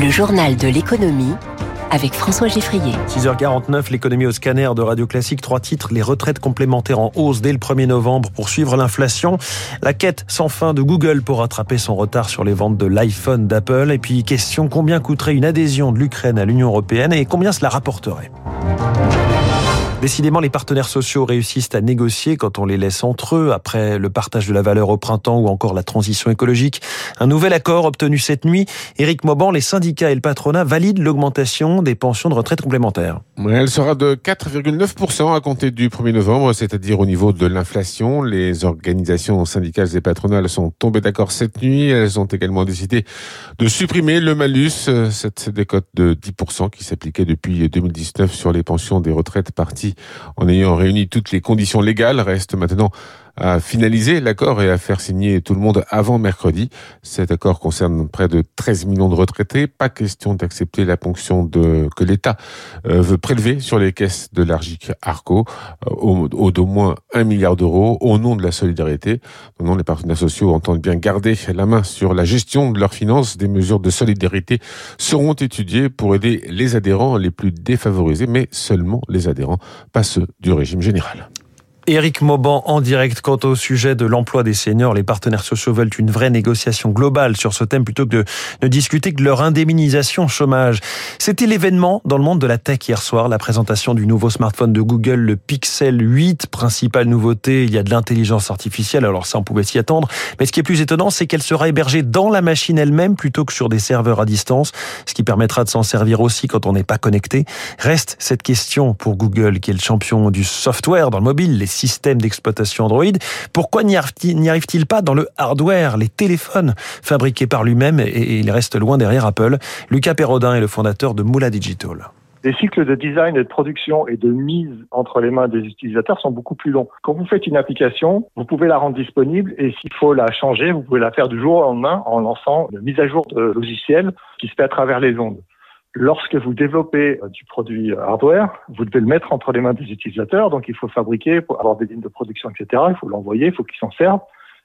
Le journal de l'économie avec François Geffrier. 6h49, l'économie au scanner de Radio Classique. Trois titres, les retraites complémentaires en hausse dès le 1er novembre pour suivre l'inflation. La quête sans fin de Google pour rattraper son retard sur les ventes de l'iPhone d'Apple. Et puis question, combien coûterait une adhésion de l'Ukraine à l'Union Européenne et combien cela rapporterait? Décidément, les partenaires sociaux réussissent à négocier quand on les laisse entre eux, après le partage de la valeur au printemps ou encore la transition écologique. Un nouvel accord obtenu cette nuit. Éric Mauban, les syndicats et le patronat valident l'augmentation des pensions de retraite complémentaires. Elle sera de 4,9% à compter du 1er novembre, c'est-à-dire au niveau de l'inflation. Les organisations syndicales et patronales sont tombées d'accord cette nuit. Elles ont également décidé de supprimer le malus, cette décote de 10% qui s'appliquait depuis 2019 sur les pensions des retraites parties en ayant réuni toutes les conditions légales. Reste maintenant à finaliser l'accord et à faire signer tout le monde avant mercredi. Cet accord concerne près de 13 millions de retraités. Pas question d'accepter la ponction que l'État euh, veut prélever sur les caisses de l'Argic Arco euh, au, d'au moins 1 milliard d'euros au nom de la solidarité. Non, les partenaires sociaux entendent bien garder la main sur la gestion de leurs finances. Des mesures de solidarité seront étudiées pour aider les adhérents les plus défavorisés, mais seulement les adhérents, pas ceux du régime général. Éric Mauban en direct quant au sujet de l'emploi des seniors. Les partenaires sociaux veulent une vraie négociation globale sur ce thème plutôt que de ne discuter que de leur indemnisation chômage. C'était l'événement dans le monde de la tech hier soir, la présentation du nouveau smartphone de Google, le Pixel 8. Principale nouveauté, il y a de l'intelligence artificielle, alors ça on pouvait s'y attendre. Mais ce qui est plus étonnant, c'est qu'elle sera hébergée dans la machine elle-même plutôt que sur des serveurs à distance, ce qui permettra de s'en servir aussi quand on n'est pas connecté. Reste cette question pour Google, qui est le champion du software dans le mobile, système d'exploitation Android. Pourquoi n'y arrive-t-il pas dans le hardware, les téléphones fabriqués par lui-même et il reste loin derrière Apple? Lucas Perrodin est le fondateur de Moula Digital. Les cycles de design et de production et de mise entre les mains des utilisateurs sont beaucoup plus longs. Quand vous faites une application, vous pouvez la rendre disponible et s'il faut la changer, vous pouvez la faire du jour au lendemain en lançant une mise à jour de logiciel qui se fait à travers les ondes. Lorsque vous développez euh, du produit euh, hardware, vous devez le mettre entre les mains des utilisateurs. Donc, il faut fabriquer, pour avoir des lignes de production, etc. Il faut l'envoyer, il faut qu'ils s'en servent.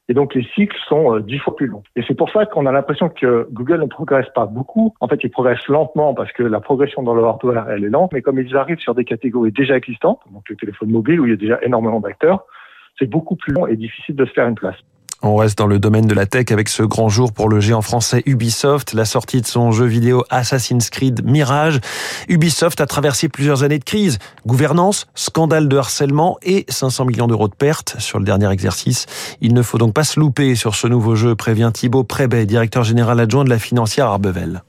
Et donc, les cycles sont euh, dix fois plus longs. Et c'est pour ça qu'on a l'impression que Google ne progresse pas beaucoup. En fait, il progresse lentement parce que la progression dans le hardware, elle est lente. Mais comme ils arrivent sur des catégories déjà existantes, donc le téléphone mobile où il y a déjà énormément d'acteurs, c'est beaucoup plus long et difficile de se faire une place. On reste dans le domaine de la tech avec ce grand jour pour le géant français Ubisoft, la sortie de son jeu vidéo Assassin's Creed Mirage. Ubisoft a traversé plusieurs années de crise, gouvernance, scandale de harcèlement et 500 millions d'euros de pertes sur le dernier exercice. Il ne faut donc pas se louper sur ce nouveau jeu, prévient Thibaut Prébet, directeur général adjoint de la financière Arbevel.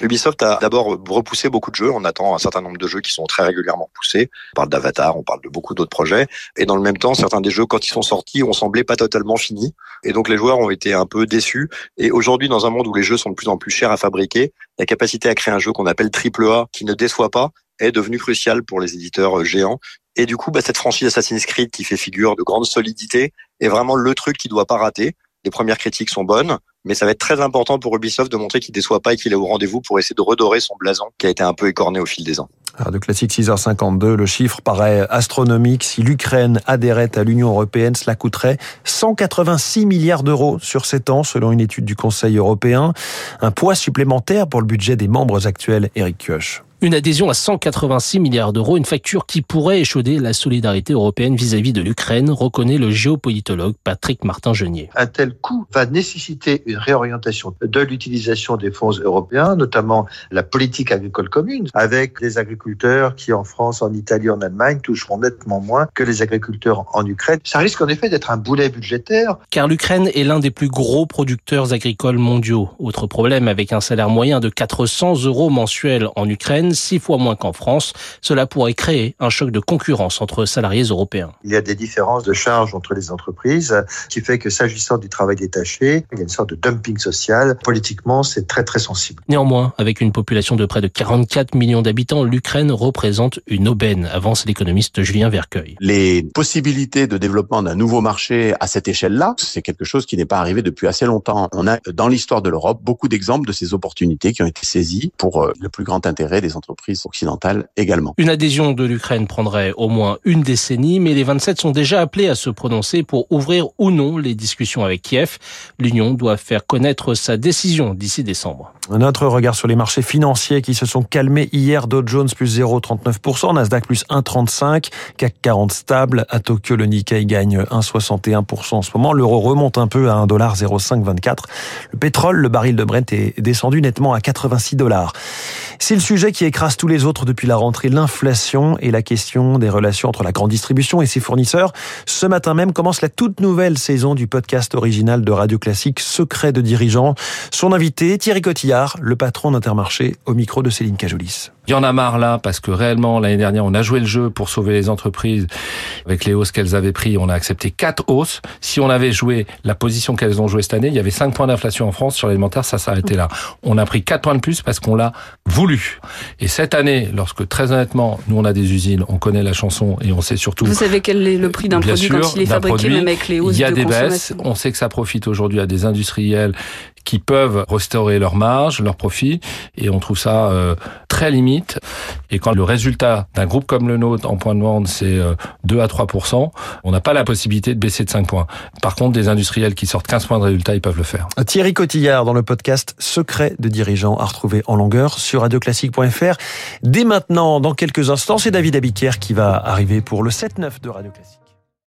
Ubisoft a d'abord repoussé beaucoup de jeux. On attend un certain nombre de jeux qui sont très régulièrement poussés. On parle d'Avatar, on parle de beaucoup d'autres projets. Et dans le même temps, certains des jeux, quand ils sont sortis, ont semblé pas totalement finis. Et donc les joueurs ont été un peu déçus. Et aujourd'hui, dans un monde où les jeux sont de plus en plus chers à fabriquer, la capacité à créer un jeu qu'on appelle triple A, qui ne déçoit pas, est devenue cruciale pour les éditeurs géants. Et du coup, bah, cette franchise Assassin's Creed qui fait figure de grande solidité est vraiment le truc qui doit pas rater. Les premières critiques sont bonnes, mais ça va être très important pour Ubisoft de montrer qu'il déçoit pas et qu'il est au rendez-vous pour essayer de redorer son blason qui a été un peu écorné au fil des ans. Alors de classique 6h52, le chiffre paraît astronomique. Si l'Ukraine adhérait à l'Union européenne, cela coûterait 186 milliards d'euros sur 7 ans, selon une étude du Conseil européen. Un poids supplémentaire pour le budget des membres actuels, Eric Kioch. Une adhésion à 186 milliards d'euros, une facture qui pourrait échauder la solidarité européenne vis-à-vis de l'Ukraine, reconnaît le géopolitologue Patrick Martin-Genier. Un tel coût va nécessiter une réorientation de l'utilisation des fonds européens, notamment la politique agricole commune, avec les agriculteurs qui en France, en Italie, en Allemagne toucheront nettement moins que les agriculteurs en Ukraine. Ça risque en effet d'être un boulet budgétaire. Car l'Ukraine est l'un des plus gros producteurs agricoles mondiaux. Autre problème, avec un salaire moyen de 400 euros mensuels en Ukraine, six fois moins qu'en France. Cela pourrait créer un choc de concurrence entre salariés européens. Il y a des différences de charges entre les entreprises, qui fait que s'agissant du travail détaché, il y a une sorte de dumping social. Politiquement, c'est très très sensible. Néanmoins, avec une population de près de 44 millions d'habitants, l'Ukraine représente une aubaine, avance l'économiste Julien Vercueil. Les possibilités de développement d'un nouveau marché à cette échelle-là, c'est quelque chose qui n'est pas arrivé depuis assez longtemps. On a dans l'histoire de l'Europe beaucoup d'exemples de ces opportunités qui ont été saisies pour euh, le plus grand intérêt des entreprises occidentales également. Une adhésion de l'Ukraine prendrait au moins une décennie, mais les 27 sont déjà appelés à se prononcer pour ouvrir ou non les discussions avec Kiev. L'Union doit faire connaître sa décision d'ici décembre. Un autre regard sur les marchés financiers qui se sont calmés hier. Dow Jones plus 0,39%, Nasdaq plus 1,35%, CAC 40 stable. À Tokyo, le Nikkei gagne 1,61% en ce moment. L'euro remonte un peu à 1,0524. Le pétrole, le baril de Brent est descendu nettement à 86 dollars. C'est le sujet qui écrase tous les autres depuis la rentrée, l'inflation et la question des relations entre la grande distribution et ses fournisseurs. Ce matin même commence la toute nouvelle saison du podcast original de Radio Classique Secret de dirigeants. Son invité, Thierry Cotillard, le patron d'Intermarché, au micro de Céline Cajolis. Il y en a marre là parce que réellement l'année dernière on a joué le jeu pour sauver les entreprises avec les hausses qu'elles avaient pris. On a accepté quatre hausses. Si on avait joué la position qu'elles ont joué cette année, il y avait 5 points d'inflation en France sur l'alimentaire, ça s'arrêtait là. On a pris 4 points de plus parce qu'on l'a voulu. Et cette année, lorsque très honnêtement, nous on a des usines, on connaît la chanson et on sait surtout. Vous savez quel est le prix d'un produit sûr, quand il est fabriqué, produit, même avec les hausses Il y a de des baisses. On sait que ça profite aujourd'hui à des industriels qui peuvent restaurer leurs marges, leurs profits, et on trouve ça euh, très limite. Et quand le résultat d'un groupe comme le nôtre en point de vente, c'est euh, 2 à 3% on n'a pas la possibilité de baisser de 5 points. Par contre, des industriels qui sortent 15 points de résultat, ils peuvent le faire. Thierry Cotillard dans le podcast Secret de dirigeants à retrouver en longueur sur radioclassique.fr. Dès maintenant, dans quelques instants, c'est David Abiquière qui va arriver pour le 7-9 de Radio Classique.